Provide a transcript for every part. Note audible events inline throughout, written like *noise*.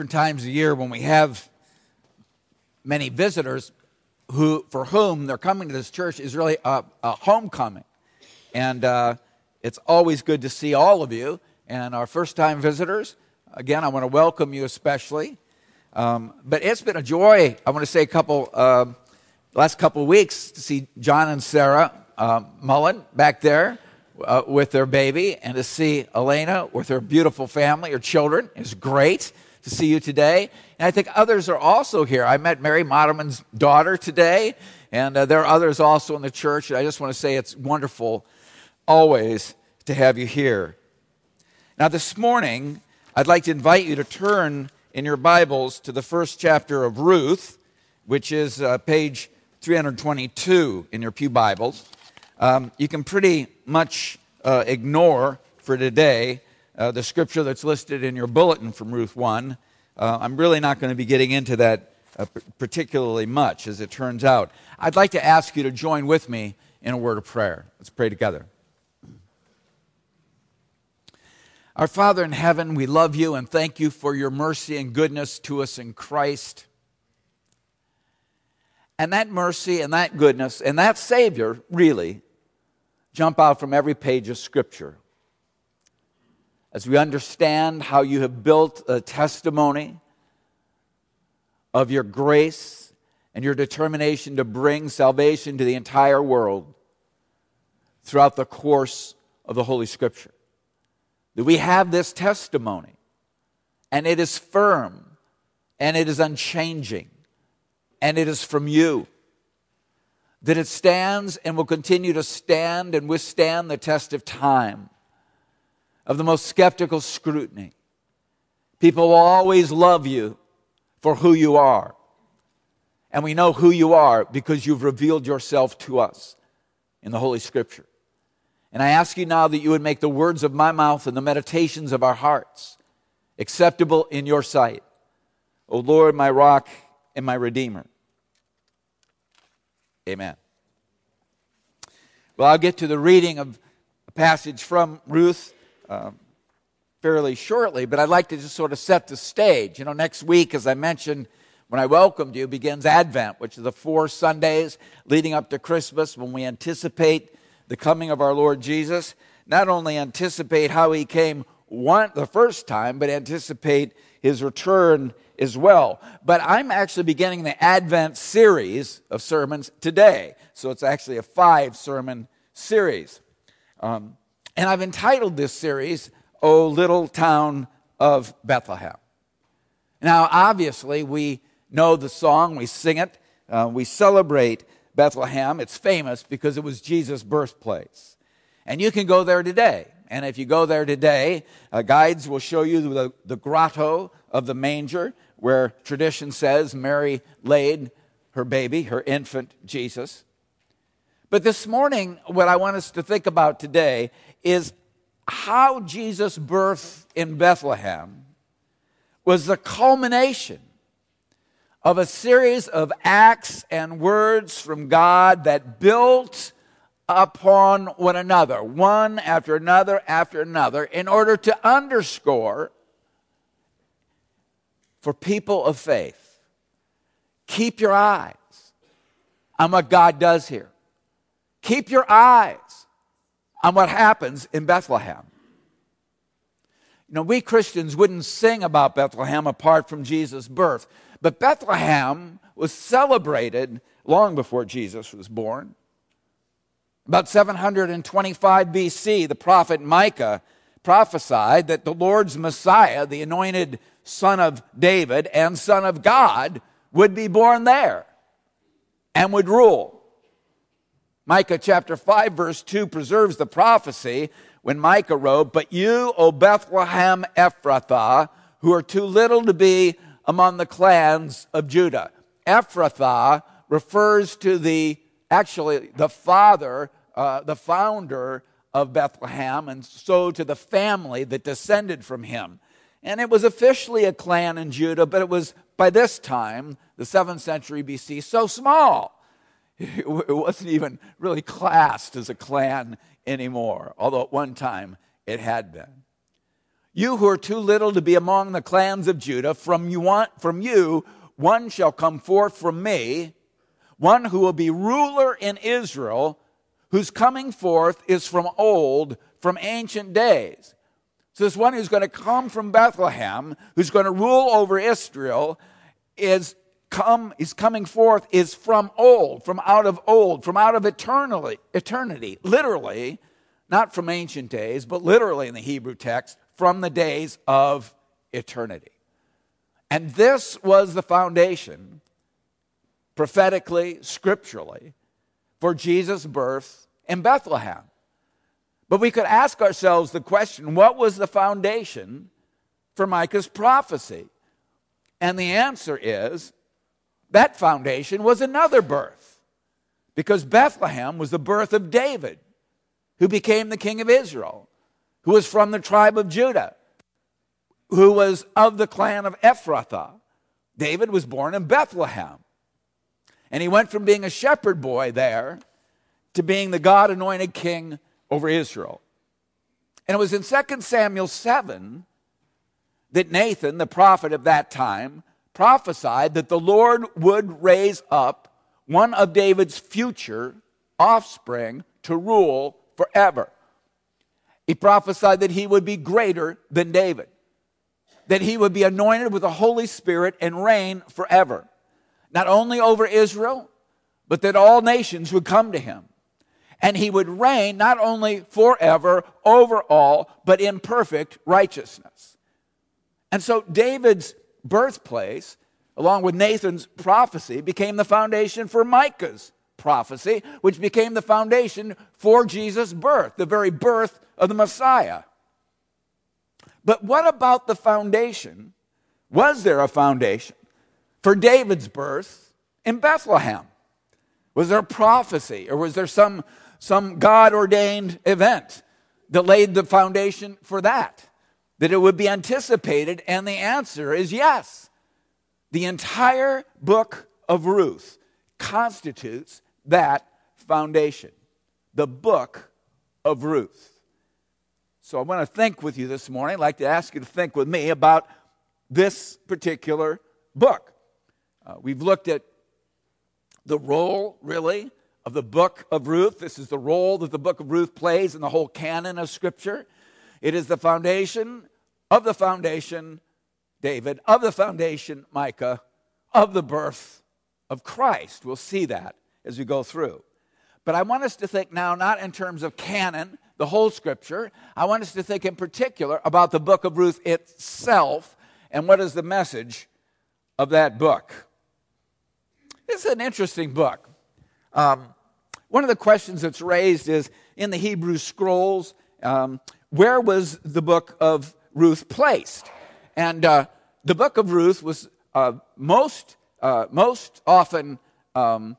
different times of year when we have many visitors who, for whom they're coming to this church is really a, a homecoming. And uh, it's always good to see all of you. And our first time visitors, again, I want to welcome you especially. Um, but it's been a joy, I want to say a couple, uh, last couple of weeks to see John and Sarah uh, Mullen back there uh, with their baby and to see Elena with her beautiful family, her children. is great to see you today. And I think others are also here. I met Mary Motterman's daughter today, and uh, there are others also in the church. And I just want to say it's wonderful always to have you here. Now, this morning, I'd like to invite you to turn in your Bibles to the first chapter of Ruth, which is uh, page 322 in your Pew Bibles. Um, you can pretty much uh, ignore for today uh, the scripture that's listed in your bulletin from Ruth 1. Uh, I'm really not going to be getting into that uh, particularly much, as it turns out. I'd like to ask you to join with me in a word of prayer. Let's pray together. Our Father in heaven, we love you and thank you for your mercy and goodness to us in Christ. And that mercy and that goodness and that Savior really jump out from every page of Scripture as we understand how you have built a testimony of your grace and your determination to bring salvation to the entire world throughout the course of the Holy Scripture. That we have this testimony, and it is firm, and it is unchanging, and it is from you. That it stands and will continue to stand and withstand the test of time of the most skeptical scrutiny. People will always love you for who you are. And we know who you are because you've revealed yourself to us in the Holy Scripture. And I ask you now that you would make the words of my mouth and the meditations of our hearts acceptable in your sight. O Lord, my rock and my redeemer. Amen. Well, I'll get to the reading of a passage from Ruth um, fairly shortly, but I'd like to just sort of set the stage. You know, next week, as I mentioned when I welcomed you, begins Advent, which is the four Sundays leading up to Christmas when we anticipate the coming of our Lord Jesus. Not only anticipate how he came one, the first time, but anticipate his return as well. But I'm actually beginning the Advent series of sermons today. So it's actually a five sermon series. Um, and I've entitled this series, O Little Town of Bethlehem. Now, obviously, we know the song, we sing it, uh, we celebrate Bethlehem. It's famous because it was Jesus' birthplace. And you can go there today. And if you go there today, uh, guides will show you the, the grotto of the manger, where tradition says Mary laid her baby, her infant Jesus. But this morning, what I want us to think about today is how Jesus' birth in Bethlehem was the culmination of a series of acts and words from God that built upon one another, one after another after another, in order to underscore for people of faith keep your eyes on what God does here. Keep your eyes on what happens in Bethlehem. You know, we Christians wouldn't sing about Bethlehem apart from Jesus' birth, but Bethlehem was celebrated long before Jesus was born. About 725 BC, the prophet Micah prophesied that the Lord's Messiah, the anointed son of David and son of God, would be born there and would rule. Micah chapter 5, verse 2 preserves the prophecy when Micah wrote, But you, O Bethlehem Ephrathah, who are too little to be among the clans of Judah. Ephrathah refers to the, actually, the father, uh, the founder of Bethlehem, and so to the family that descended from him. And it was officially a clan in Judah, but it was by this time, the 7th century BC, so small *laughs* it wasn't even really classed as a clan anymore, although at one time it had been. You who are too little to be among the clans of Judah, from you, want, from you one shall come forth from me, one who will be ruler in Israel, whose coming forth is from old, from ancient days. So, this one who's going to come from Bethlehem, who's going to rule over Israel, is come is coming forth is from old, from out of old, from out of eternally, eternity, literally, not from ancient days, but literally in the Hebrew text, from the days of eternity. And this was the foundation, prophetically, scripturally, for Jesus' birth in Bethlehem. But we could ask ourselves the question what was the foundation for Micah's prophecy? And the answer is that foundation was another birth. Because Bethlehem was the birth of David, who became the king of Israel who was from the tribe of Judah, who was of the clan of Ephrathah. David was born in Bethlehem. And he went from being a shepherd boy there to being the God anointed king over Israel. And it was in 2 Samuel 7 that Nathan, the prophet of that time, prophesied that the Lord would raise up one of David's future offspring to rule forever. He prophesied that he would be greater than David, that he would be anointed with the Holy Spirit and reign forever, not only over Israel, but that all nations would come to him. And he would reign not only forever over all, but in perfect righteousness. And so David's birthplace, along with Nathan's prophecy, became the foundation for Micah's prophecy, which became the foundation for Jesus' birth, the very birth of the Messiah. But what about the foundation? Was there a foundation for David's birth in Bethlehem? Was there a prophecy or was there some, some God ordained event that laid the foundation for that? That it would be anticipated? And the answer is yes. The entire book of Ruth constitutes that foundation. The book of Ruth. So I want to think with you this morning. I'd like to ask you to think with me about this particular book. Uh, we've looked at the role, really, of the book of Ruth. This is the role that the book of Ruth plays in the whole canon of Scripture. It is the foundation of the foundation, David, of the foundation, Micah, of the birth of Christ. We'll see that as we go through. But I want us to think now not in terms of canon the whole scripture. I want us to think in particular about the book of Ruth itself and what is the message of that book. It's an interesting book. Um, one of the questions that's raised is in the Hebrew scrolls, um, where was the book of Ruth placed? And uh, the book of Ruth was uh, most, uh, most often, um,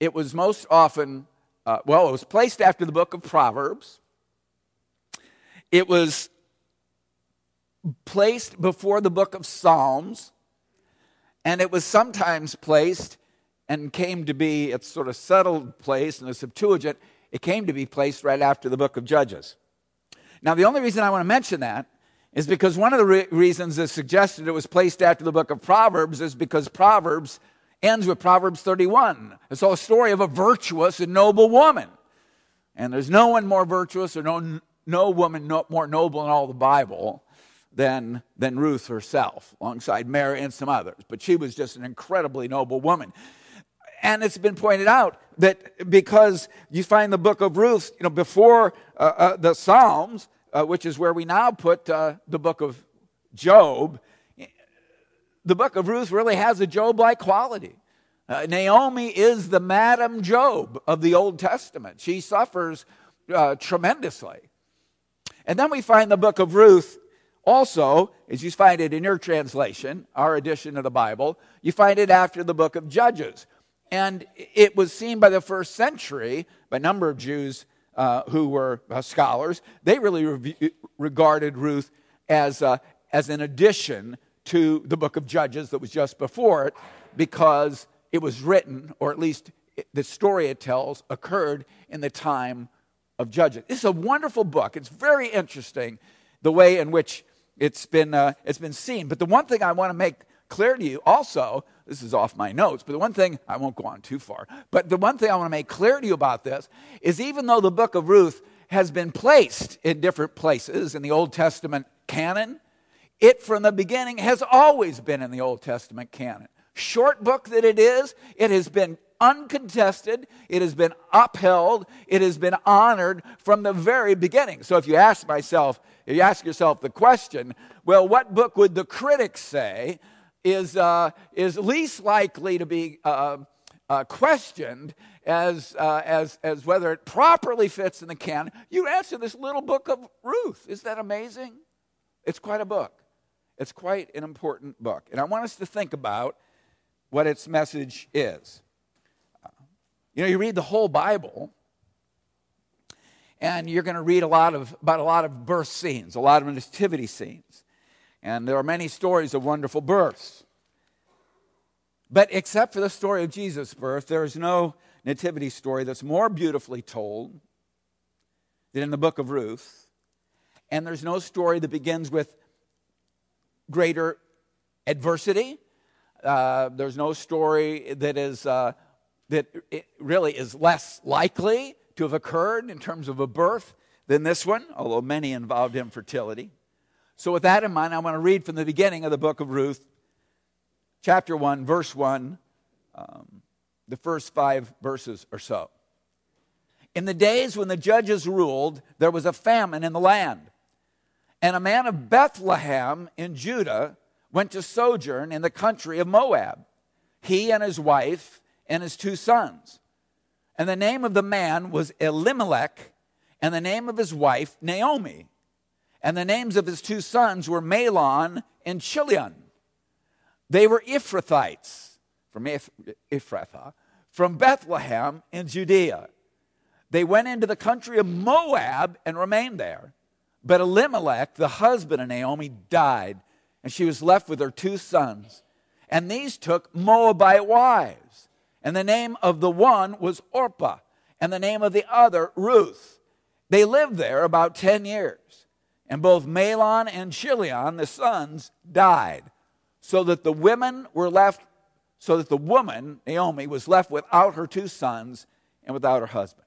it was most often uh, well, it was placed after the book of Proverbs. It was placed before the book of Psalms. And it was sometimes placed and came to be, its sort of settled place in the Septuagint, it came to be placed right after the book of Judges. Now, the only reason I want to mention that is because one of the re- reasons that suggested it was placed after the book of Proverbs is because Proverbs ends with Proverbs 31. It's all a story of a virtuous and noble woman. And there's no one more virtuous or no, no woman no, more noble in all the Bible than, than Ruth herself, alongside Mary and some others. But she was just an incredibly noble woman. And it's been pointed out that because you find the book of Ruth, you know, before uh, uh, the Psalms, uh, which is where we now put uh, the book of Job, the book of Ruth really has a Job like quality. Uh, Naomi is the Madam Job of the Old Testament. She suffers uh, tremendously. And then we find the book of Ruth also, as you find it in your translation, our edition of the Bible, you find it after the book of Judges. And it was seen by the first century, by a number of Jews uh, who were uh, scholars, they really re- regarded Ruth as, uh, as an addition to the book of Judges that was just before it because it was written, or at least the story it tells, occurred in the time of Judges. It's a wonderful book. It's very interesting the way in which it's been, uh, it's been seen. But the one thing I want to make clear to you also, this is off my notes, but the one thing, I won't go on too far, but the one thing I want to make clear to you about this is even though the book of Ruth has been placed in different places in the Old Testament canon, it from the beginning has always been in the Old Testament canon. Short book that it is, it has been uncontested, it has been upheld, it has been honored from the very beginning. So if you ask myself, if you ask yourself the question, well, what book would the critics say is, uh, is least likely to be uh, uh, questioned as, uh, as, as whether it properly fits in the canon? You answer this little book of Ruth. Is that amazing? It's quite a book. It's quite an important book. And I want us to think about what its message is. You know, you read the whole Bible, and you're going to read a lot of, about a lot of birth scenes, a lot of nativity scenes. And there are many stories of wonderful births. But except for the story of Jesus' birth, there is no nativity story that's more beautifully told than in the book of Ruth. And there's no story that begins with greater adversity. Uh, there's no story that is uh, that really is less likely to have occurred in terms of a birth than this one, although many involved infertility. So, with that in mind, I want to read from the beginning of the book of Ruth, chapter 1, verse 1, um, the first five verses or so. In the days when the judges ruled, there was a famine in the land. And a man of Bethlehem in Judah went to sojourn in the country of Moab, he and his wife and his two sons. And the name of the man was Elimelech, and the name of his wife, Naomi. And the names of his two sons were Mahlon and Chilion. They were Ephrathites from Ephrathah, from Bethlehem in Judea. They went into the country of Moab and remained there. But Elimelech, the husband of Naomi, died, and she was left with her two sons. And these took Moabite wives. And the name of the one was Orpah, and the name of the other Ruth. They lived there about 10 years. And both Mahlon and Chilion, the sons, died, so that the women were left, so that the woman, Naomi, was left without her two sons and without her husband.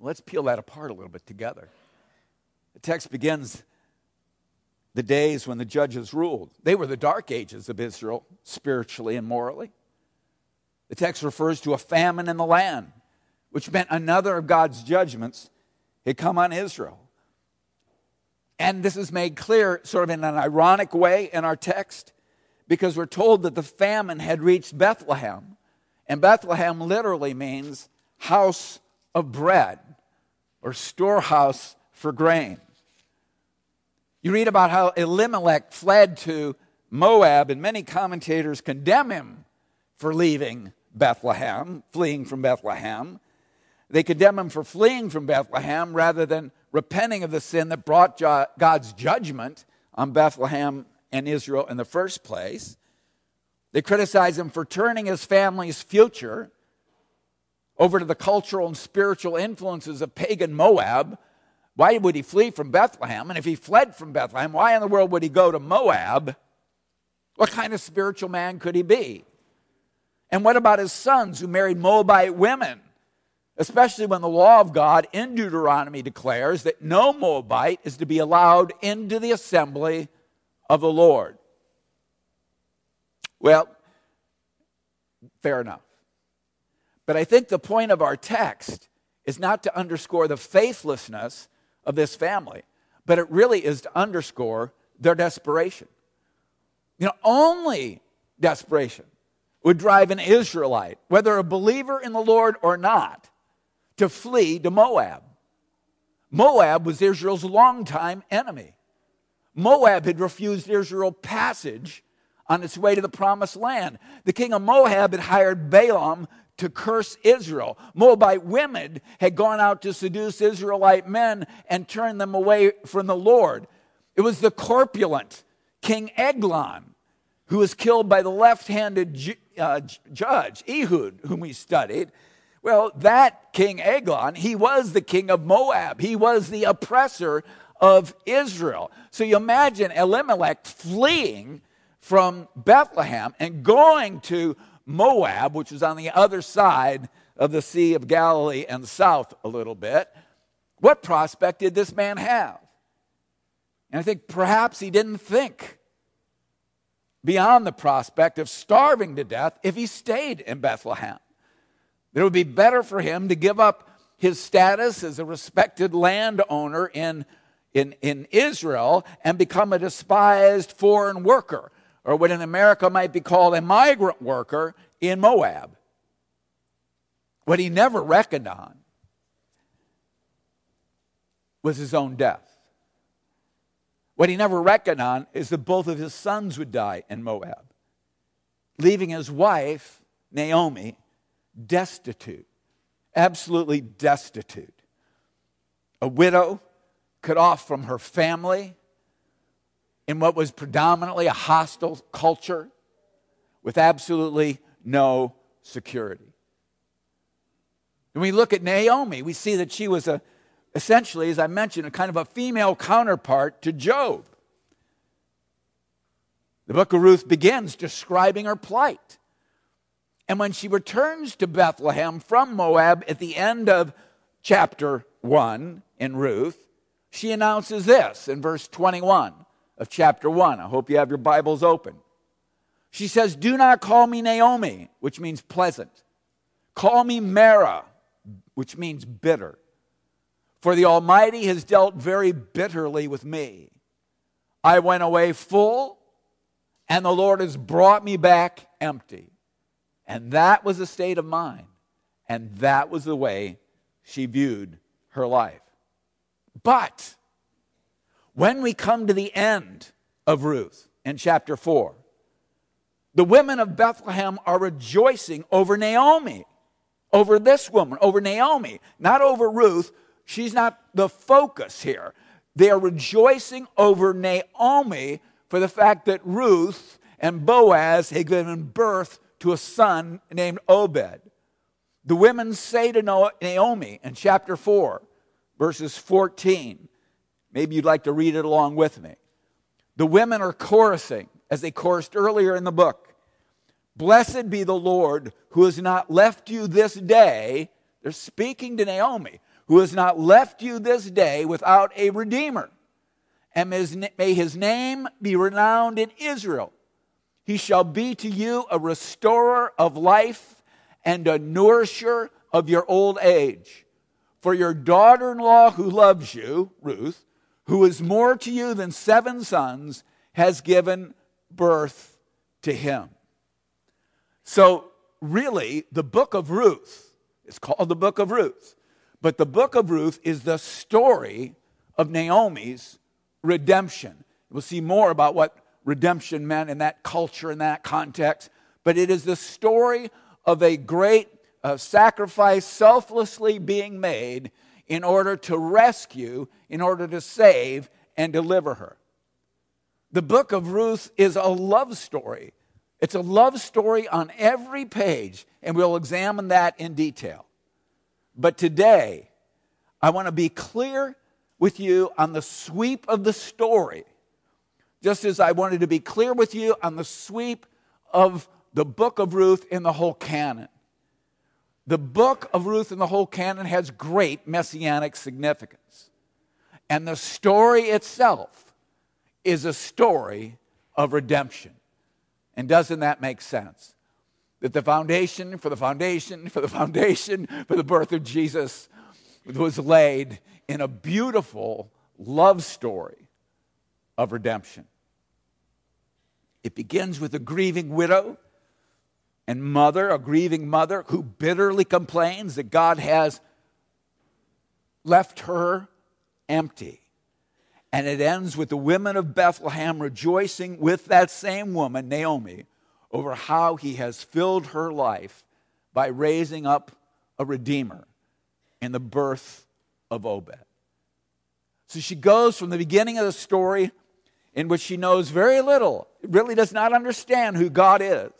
Let's peel that apart a little bit together. The text begins the days when the judges ruled. They were the dark ages of Israel, spiritually and morally. The text refers to a famine in the land, which meant another of God's judgments had come on Israel. And this is made clear, sort of in an ironic way, in our text, because we're told that the famine had reached Bethlehem. And Bethlehem literally means house of bread or storehouse for grain. You read about how Elimelech fled to Moab, and many commentators condemn him for leaving Bethlehem, fleeing from Bethlehem. They condemn him for fleeing from Bethlehem rather than repenting of the sin that brought God's judgment on Bethlehem and Israel in the first place. They criticize him for turning his family's future over to the cultural and spiritual influences of pagan Moab why would he flee from Bethlehem? And if he fled from Bethlehem, why in the world would he go to Moab? What kind of spiritual man could he be? And what about his sons who married Moabite women? Especially when the law of God in Deuteronomy declares that no Moabite is to be allowed into the assembly of the Lord. Well, fair enough. But I think the point of our text is not to underscore the faithlessness of this family, but it really is to underscore their desperation. You know, only desperation would drive an Israelite, whether a believer in the Lord or not, to flee to Moab. Moab was Israel's longtime enemy. Moab had refused Israel passage on its way to the promised land. The king of Moab had hired Balaam to curse Israel. Moabite women had gone out to seduce Israelite men and turn them away from the Lord. It was the corpulent King Eglon who was killed by the left handed ju- uh, judge, Ehud, whom we studied, Well, that King Eglon, he was the king of Moab. He was the oppressor of Israel. So you imagine Elimelech fleeing from Bethlehem and going to Moab, which was on the other side of the Sea of Galilee and south a little bit. What prospect did this man have? And I think perhaps he didn't think beyond the prospect of starving to death if he stayed in Bethlehem. It would be better for him to give up his status as a respected landowner in, in, in Israel and become a despised foreign worker, or what in America might be called a migrant worker in Moab. What he never reckoned on was his own death. What he never reckoned on is that both of his sons would die in Moab, leaving his wife, Naomi, destitute, absolutely destitute. A widow cut off from her family in what was predominantly a hostile culture with absolutely no security. When we look at Naomi, we see that she was a, essentially, as I mentioned, a kind of a female counterpart to Job. The book of Ruth begins describing her plight. And when she returns to Bethlehem from Moab at the end of chapter 1 in Ruth, she announces this in verse 21 of chapter 1. I hope you have your Bibles open. She says, Do not call me Naomi, which means pleasant. Call me Mara, which means bitter. For the Almighty has dealt very bitterly with me. I went away full, and the Lord has brought me back empty. And that was the state of mind. And that was the way she viewed her life. But when we come to the end of Ruth in chapter 4, the women of Bethlehem are rejoicing over Naomi, over this woman, over Naomi, not over Ruth. She's not the focus here. They are rejoicing over Naomi for the fact that Ruth and Boaz had given birth to a son named Obed. The women say to Naomi in chapter 4, verses 14, maybe you'd like to read it along with me. The women are chorusing, as they chorused earlier in the book Blessed be the Lord who has not left you this day. They're speaking to Naomi, who has not left you this day without a redeemer. And may his name be renowned in Israel he shall be to you a restorer of life and a nourisher of your old age. For your daughter in law who loves you, Ruth, who is more to you than seven sons, has given birth to him. So, really, the book of Ruth, it's called the book of Ruth, but the book of Ruth is the story of Naomi's redemption. We'll see more about what redemption meant in that culture, in that context. But it is the story of a great uh, sacrifice selflessly being made in order to rescue, in order to save and deliver her. The book of Ruth is a love story. It's a love story on every page, and we'll examine that in detail. But today, I want to be clear with you on the sweep of the story just as I wanted to be clear with you on the sweep of the book of Ruth in the whole canon. The book of Ruth in the whole canon has great messianic significance. And the story itself is a story of redemption. And doesn't that make sense? That the foundation for the foundation for the *laughs* foundation for the birth of Jesus was laid in a beautiful love story of redemption. It begins with a grieving widow and mother, a grieving mother who bitterly complains that God has left her empty. And it ends with the women of Bethlehem rejoicing with that same woman, Naomi, over how he has filled her life by raising up a redeemer in the birth of Obed. So she goes from the beginning of the story in which she knows very little, really does not understand who God is.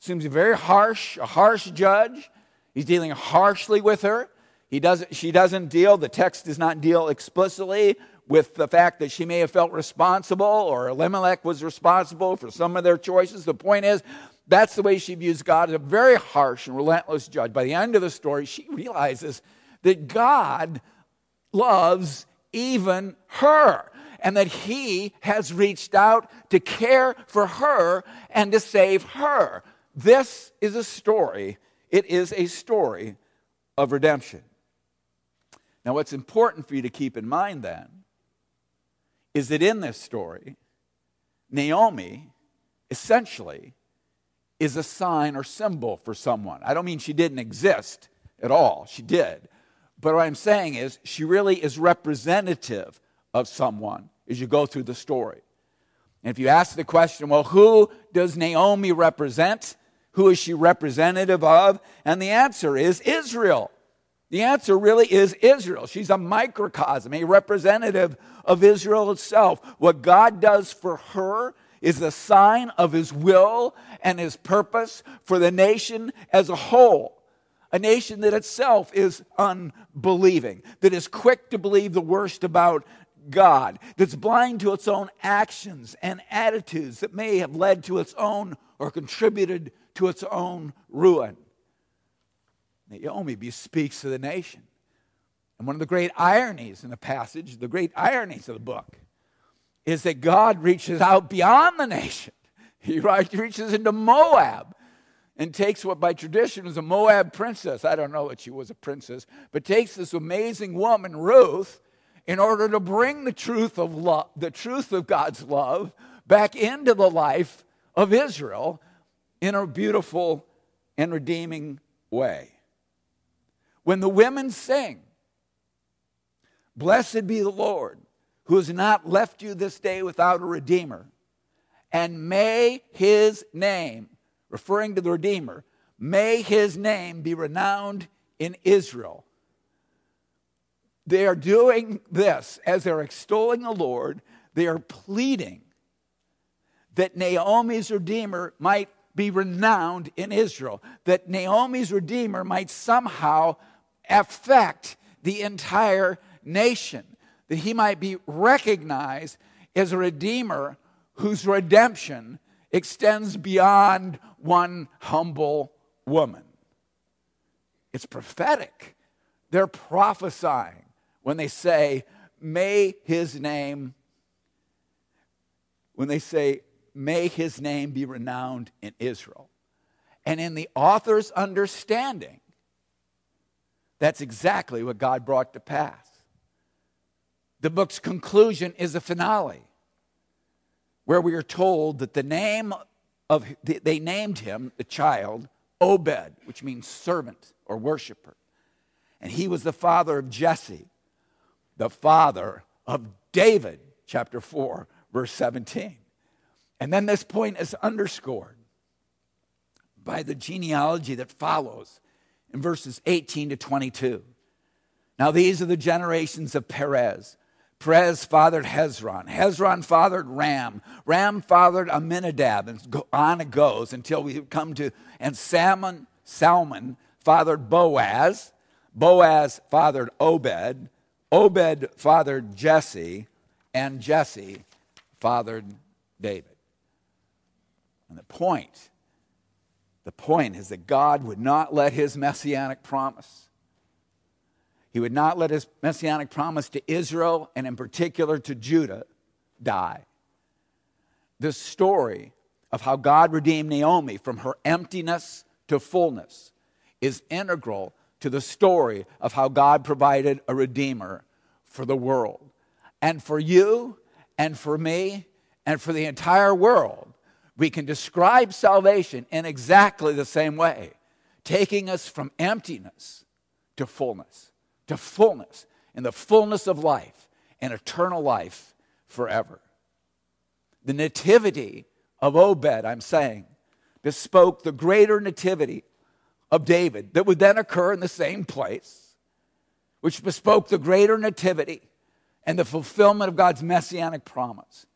Seems very harsh, a harsh judge. He's dealing harshly with her. He doesn't, she doesn't deal, the text does not deal explicitly with the fact that she may have felt responsible or Elimelech was responsible for some of their choices. The point is, that's the way she views God as a very harsh and relentless judge. By the end of the story, she realizes that God loves even her and that he has reached out to care for her and to save her. This is a story. It is a story of redemption. Now, what's important for you to keep in mind then is that in this story, Naomi essentially is a sign or symbol for someone. I don't mean she didn't exist at all, she did. But what I'm saying is, she really is representative of someone as you go through the story. And if you ask the question, well, who does Naomi represent? Who is she representative of? And the answer is Israel. The answer really is Israel. She's a microcosm, a representative of Israel itself. What God does for her is a sign of his will and his purpose for the nation as a whole. A nation that itself is unbelieving, that is quick to believe the worst about God, that's blind to its own actions and attitudes that may have led to its own or contributed to its own ruin. Naomi bespeaks to the nation. And one of the great ironies in the passage, the great ironies of the book, is that God reaches out beyond the nation. *laughs* He reaches into Moab and takes what by tradition was a Moab princess. I don't know that she was a princess, but takes this amazing woman, Ruth, in order to bring the truth of love, the truth of God's love back into the life of Israel in a beautiful and redeeming way. When the women sing, Blessed be the Lord, who has not left you this day without a redeemer, and may his name, referring to the Redeemer, may his name be renowned in Israel they are doing this as they're extolling the Lord, they are pleading that Naomi's Redeemer might be renowned in Israel, that Naomi's Redeemer might somehow affect the entire nation, that he might be recognized as a Redeemer whose redemption extends beyond one humble woman. It's prophetic. They're prophesying when they say, May his name, when they say, May his name be renowned in Israel. And in the author's understanding, that's exactly what God brought to pass. The book's conclusion is a finale where we are told that the name of, they named him, the child, Obed, which means servant or worshiper. And he was the father of Jesse, the father of David, chapter 4, verse 17. And then this point is underscored by the genealogy that follows in verses 18 to 22. Now, these are the generations of Perez. Perez fathered Hezron. Hezron fathered Ram. Ram fathered Amminadab. And on it goes until we come to, and Salmon, Salmon fathered Boaz. Boaz fathered Obed. Obed fathered Jesse, and Jesse fathered David. And the point, the point is that God would not let his messianic promise, he would not let his messianic promise to Israel, and in particular to Judah, die. The story of how God redeemed Naomi from her emptiness to fullness is integral to the story of how God provided a redeemer for the world. And for you and for me and for the entire world, we can describe salvation in exactly the same way, taking us from emptiness to fullness, to fullness, in the fullness of life and eternal life forever. The nativity of Obed, I'm saying, bespoke the greater nativity of David that would then occur in the same place, which bespoke the greater nativity and the fulfillment of God's messianic promise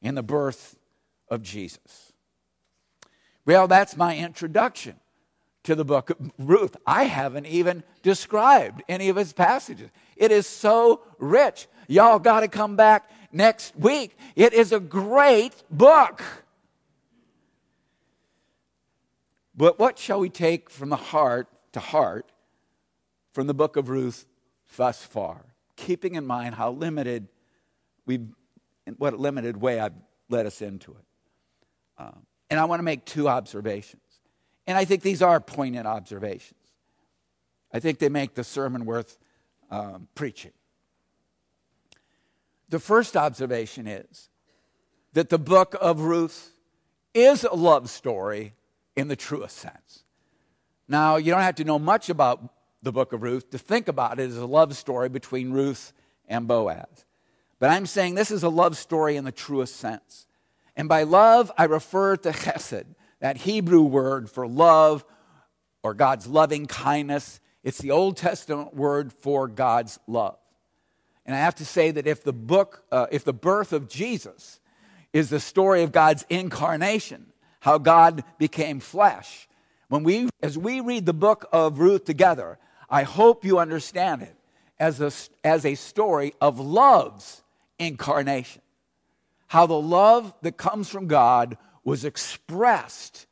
in the birth of Jesus. Well, that's my introduction to the book of Ruth. I haven't even described any of its passages. It is so rich. Y'all got to come back next week. It is a great book. But what shall we take from the heart to heart from the book of Ruth thus far? Keeping in mind how limited we've, what limited way I've led us into it. Um, and I want to make two observations. And I think these are poignant observations. I think they make the sermon worth um, preaching. The first observation is that the book of Ruth is a love story in the truest sense. Now, you don't have to know much about the book of Ruth to think about it as a love story between Ruth and Boaz. But I'm saying this is a love story in the truest sense. And by love, I refer to chesed, that Hebrew word for love or God's loving kindness. It's the Old Testament word for God's love. And I have to say that if the book, uh, if the birth of Jesus is the story of God's incarnation, how God became flesh, when we, as we read the book of Ruth together, I hope you understand it as a, as a story of love's incarnation. How the love that comes from God was expressed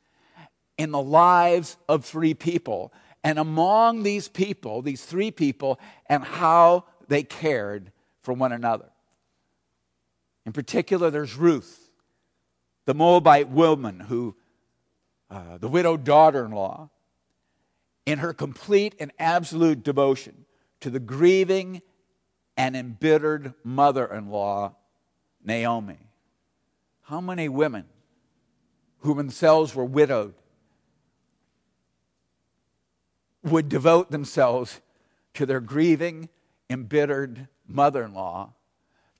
in the lives of three people. And among these people, these three people, and how they cared for one another. In particular, there's Ruth, the Moabite woman who, uh, the widowed daughter in law, in her complete and absolute devotion to the grieving and embittered mother in law, Naomi. How many women who themselves were widowed would devote themselves to their grieving embittered mother in law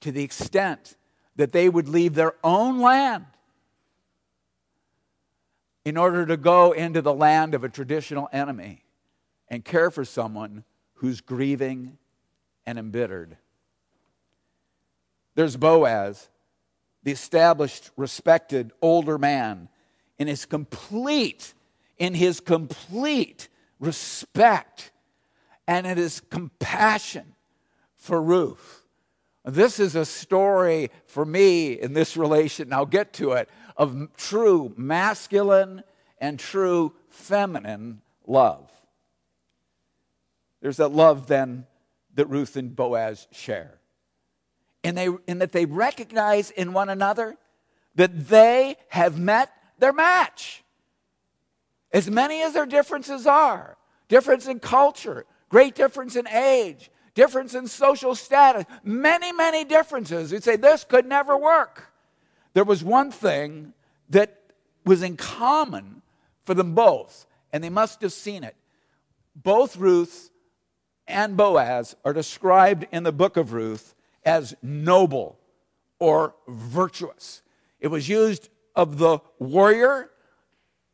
to the extent that they would leave their own land in order to go into the land of a traditional enemy and care for someone who's grieving and embittered. There's Boaz, the established, respected older man, in his complete, in his complete respect and in his compassion for Ruth. This is a story for me in this relation, I'll get to it, of true masculine and true feminine love. There's that love then that Ruth and Boaz share. And, they, in that they recognize in one another that they have met their match. As many as their differences are difference in culture, great difference in age, difference in social status, many, many differences. You'd say this could never work. There was one thing that was in common for them both, and they must have seen it. Both Ruth and Boaz are described in the book of Ruth as noble or virtuous. It was used of the warrior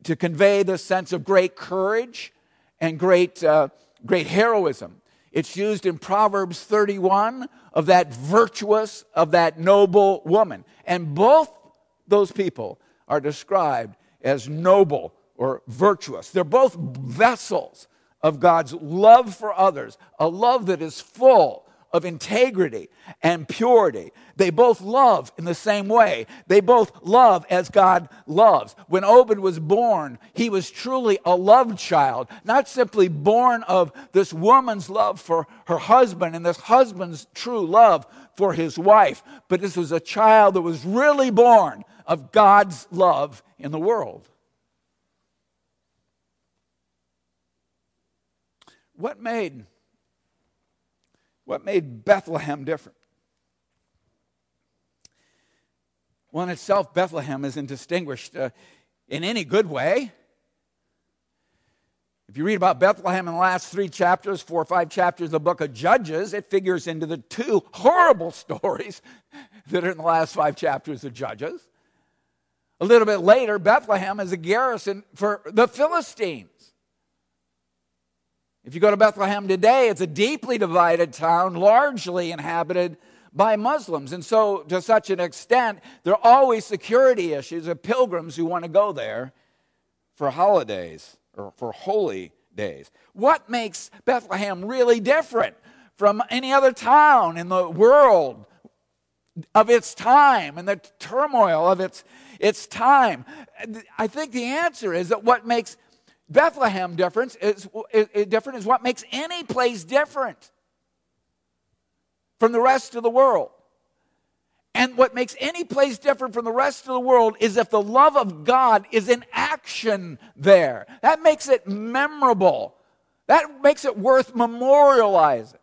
to convey the sense of great courage and great, uh, great heroism. It's used in Proverbs 31 of that virtuous, of that noble woman. And both those people are described as noble or virtuous. They're both vessels of God's love for others, a love that is full of integrity and purity. They both love in the same way. They both love as God loves. When Obed was born, he was truly a loved child, not simply born of this woman's love for her husband and this husband's true love for his wife, but this was a child that was really born of God's love in the world. What made what made Bethlehem different? Well, in itself, Bethlehem isn't distinguished uh, in any good way. If you read about Bethlehem in the last three chapters, four or five chapters of the book of Judges, it figures into the two horrible *laughs* stories that are in the last five chapters of Judges. A little bit later, Bethlehem is a garrison for the Philistines. If you go to Bethlehem today, it's a deeply divided town, largely inhabited by Muslims. And so, to such an extent, there are always security issues of pilgrims who want to go there for holidays or for holy days. What makes Bethlehem really different from any other town in the world of its time and the turmoil of its, its time? I think the answer is that what makes Bethlehem different is, is, different is what makes any place different from the rest of the world. And what makes any place different from the rest of the world is if the love of God is in action there. That makes it memorable. That makes it worth memorializing.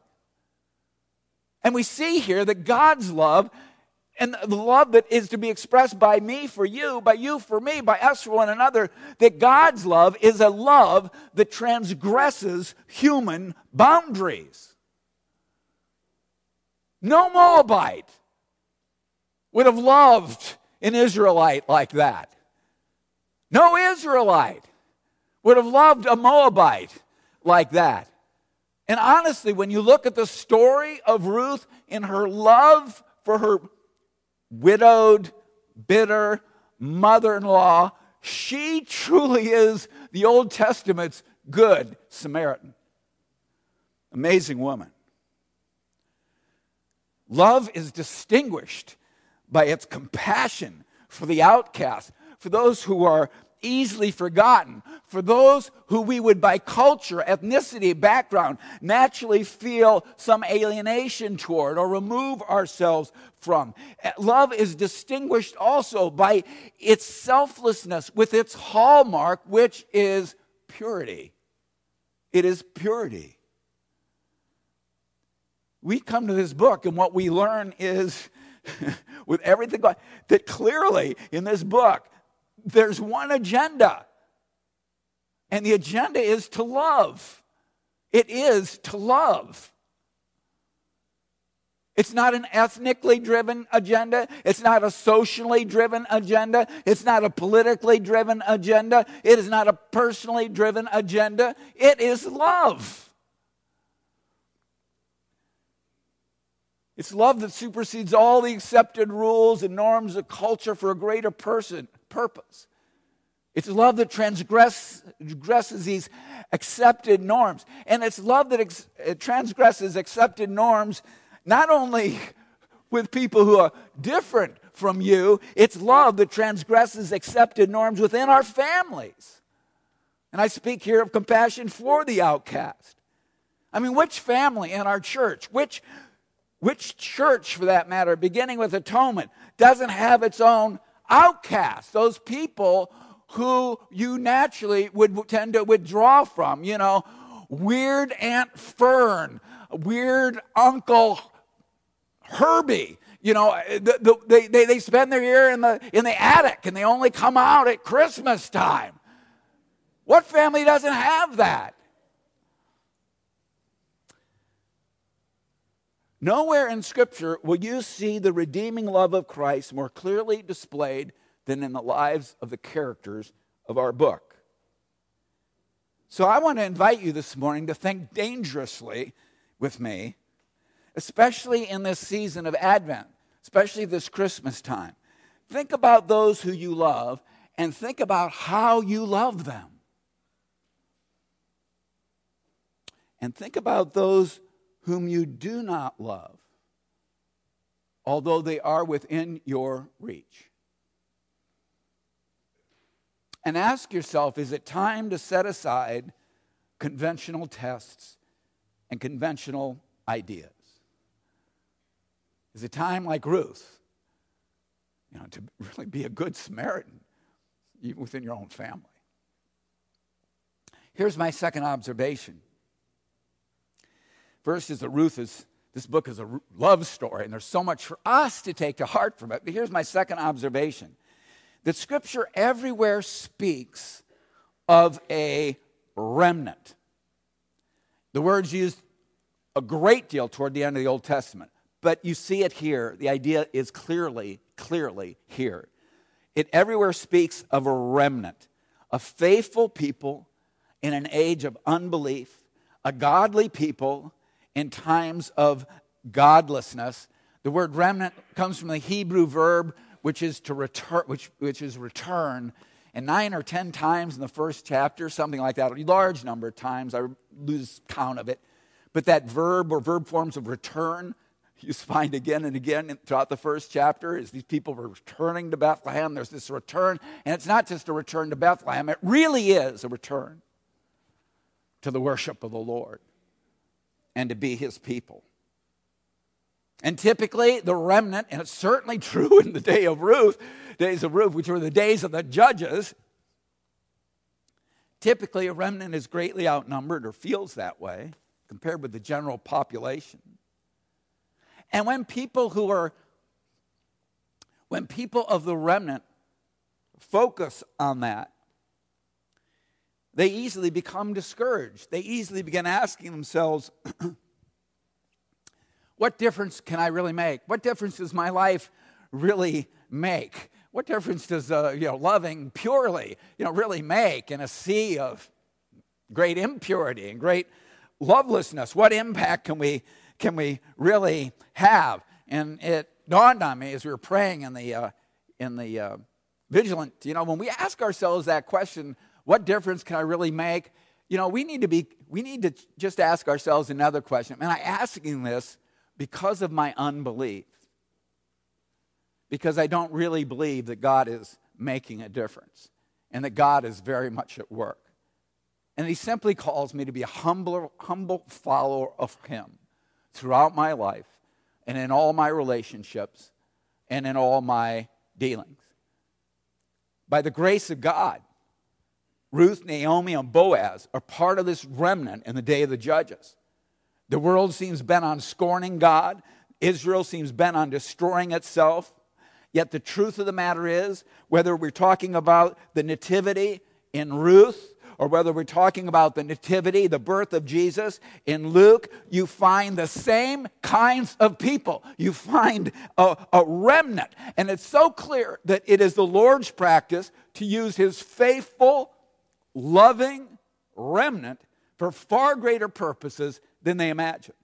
And we see here that God's love and the love that is to be expressed by me for you, by you for me, by us for one another, that God's love is a love that transgresses human boundaries. No Moabite would have loved an Israelite like that. No Israelite would have loved a Moabite like that. And honestly, when you look at the story of Ruth in her love for her widowed, bitter mother in law, she truly is the Old Testament's good Samaritan. Amazing woman. Love is distinguished by its compassion for the outcast, for those who are easily forgotten, for those who we would, by culture, ethnicity, background, naturally feel some alienation toward or remove ourselves from. Eh, love is distinguished also by its selflessness with its hallmark, which is purity. It is purity. We come to this book, and what we learn is *laughs* with everything going, that clearly in this book, there's one agenda. And the agenda is to love. It is to love. It's not an ethnically driven agenda. It's not a socially driven agenda. It's not a politically driven agenda. It is not a personally driven agenda. It is love. It's love that supersedes all the accepted rules and norms of culture for a greater person, purpose. It's love that transgresses these accepted norms. And it's love that ex- uh, transgresses accepted norms not only *laughs* with people who are different from you, it's love that transgresses accepted norms within our families. And I speak here of compassion for the outcast. I mean, which family in our church, which which church, for that matter, beginning with atonement, doesn't have its own outcasts? Those people who you naturally would tend to withdraw from. You know, weird Aunt Fern, weird Uncle Herbie. You know, the, the, they, they, they spend their year in the, in the attic and they only come out at Christmas time. What family doesn't have that? Nowhere in Scripture will you see the redeeming love of Christ more clearly displayed than in the lives of the characters of our book. So I want to invite you this morning to think dangerously with me, especially in this season of Advent, especially this Christmas time. Think about those who you love and think about how you love them. And think about those whom you do not love, although they are within your reach. And ask yourself is it time to set aside conventional tests and conventional ideas? Is it time, like Ruth, you know, to really be a good Samaritan, even within your own family? Here's my second observation First is that Ruth is, this book is a love story, and there's so much for us to take to heart from it. But here's my second observation that Scripture everywhere speaks of a remnant. The word's used a great deal toward the end of the Old Testament, but you see it here. The idea is clearly, clearly here. It everywhere speaks of a remnant, a faithful people in an age of unbelief, a godly people in times of godlessness. The word remnant comes from the Hebrew verb which is to return, which, which is return. and nine or ten times in the first chapter, something like that, a large number of times, I lose count of it. But that verb or verb forms of return, you find again and again throughout the first chapter is these people were returning to Bethlehem. There's this return, and it's not just a return to Bethlehem, it really is a return to the worship of the Lord and to be his people. And typically, the remnant, and it's certainly *laughs* true in the day of Ruth, days of Ruth, which were the days of the judges, typically a remnant is greatly outnumbered or feels that way compared with the general population. And when people who are, when people of the remnant focus on that, they easily become discouraged. They easily begin asking themselves, *clears throat* What difference can I really make? What difference does my life really make? What difference does uh, you know, loving purely you know, really make in a sea of great impurity and great lovelessness? What impact can we, can we really have? And it dawned on me as we were praying in the, uh, in the uh, vigilant, you know, when we ask ourselves that question, what difference can I really make? You know, we need to be, we need to just ask ourselves another question. Am I asking this because of my unbelief. Because I don't really believe that God is making a difference and that God is very much at work. And He simply calls me to be a humble, humble follower of Him throughout my life and in all my relationships and in all my dealings. By the grace of God, Ruth, Naomi, and Boaz are part of this remnant in the day of the judges. The world seems bent on scorning God, Israel seems bent on destroying itself. Yet the truth of the matter is, whether we're talking about the nativity in Ruth, or whether we're talking about the nativity, the birth of Jesus in Luke, you find the same kinds of people. You find a, a, remnant. And it's so clear that it is the Lord's practice to use his faithful, loving remnant for far greater purposes than they imagine.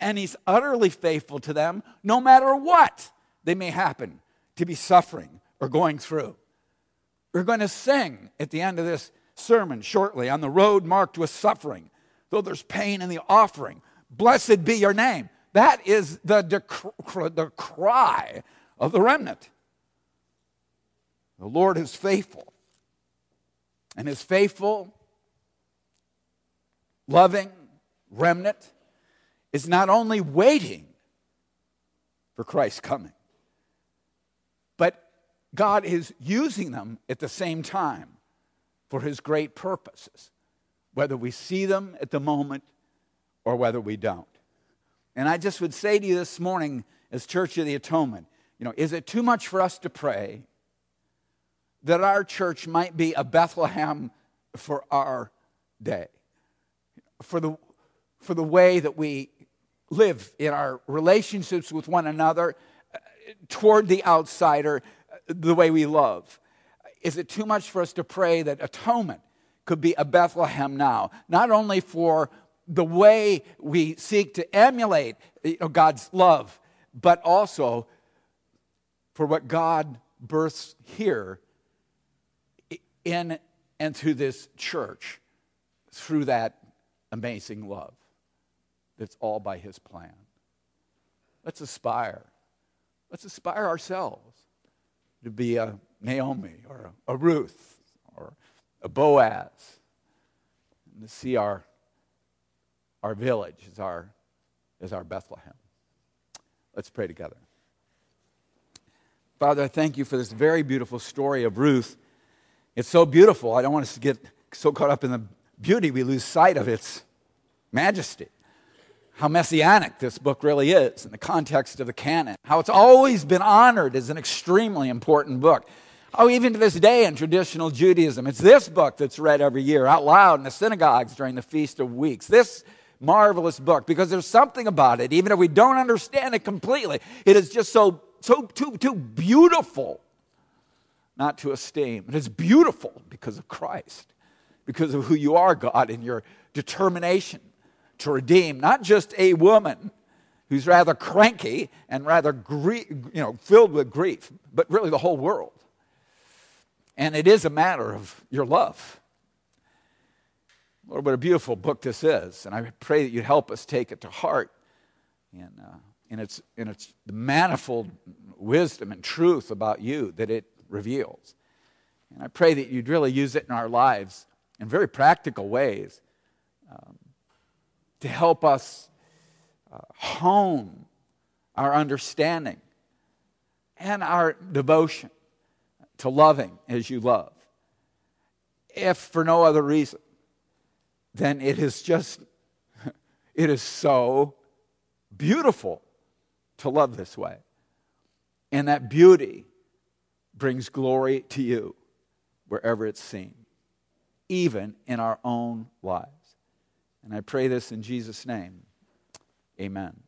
And he's utterly faithful to them no matter what they may happen to be suffering or going through. We're going to sing at the end of this sermon shortly on the road marked with suffering, though there's pain in the offering. Blessed be your name. That is the, dec- the cry of the remnant. The Lord is faithful. And his faithful, loving, remnant is not only waiting for Christ's coming, but God is using them at the same time for his great purposes, whether we see them at the moment or whether we don't. And I just would say to you this morning, as Church of the Atonement, you know, is it too much for us to pray that our church might be a Bethlehem for our day? For the for the way that we live in our relationships with one another, uh, toward the outsider, uh, the way we love. Is it too much for us to pray that atonement could be a Bethlehem now? Not only for the way we seek to emulate you know, God's love, but also for what God births here in and through this church through that amazing love that's all by His plan. Let's aspire. Let's aspire ourselves to be a Naomi or a, Ruth or a Boaz and to see our, our village as our, as our Bethlehem. Let's pray together. Father, I thank you for this very beautiful story of Ruth. It's so beautiful. I don't want us to get so caught up in the beauty we lose sight of its majesty how messianic this book really is in the context of the canon, how it's always been honored as an extremely important book. Oh, even to this day in traditional Judaism, it's this book that's read every year out loud in the synagogues during the Feast of Weeks. This marvelous book, because there's something about it, even if we don't understand it completely, it is just so, so too, too beautiful not to esteem. And It is beautiful because of Christ, because of who you are, God, and your determination to redeem not just a woman who's rather cranky and rather grie- you know, filled with grief, but really the whole world. And it is a matter of your love. Lord, what a beautiful book this is. And I pray that you'd help us take it to heart in, uh, in, its, in its manifold wisdom and truth about you that it reveals. And I pray that you'd really use it in our lives in very practical ways um, to help us uh, hone our understanding and our devotion to loving as you love. If for no other reason, then it is just, *laughs* it is so beautiful to love this way. And that beauty brings glory to you wherever it's seen, even in our own lives. And I pray this in Jesus' name. Amen.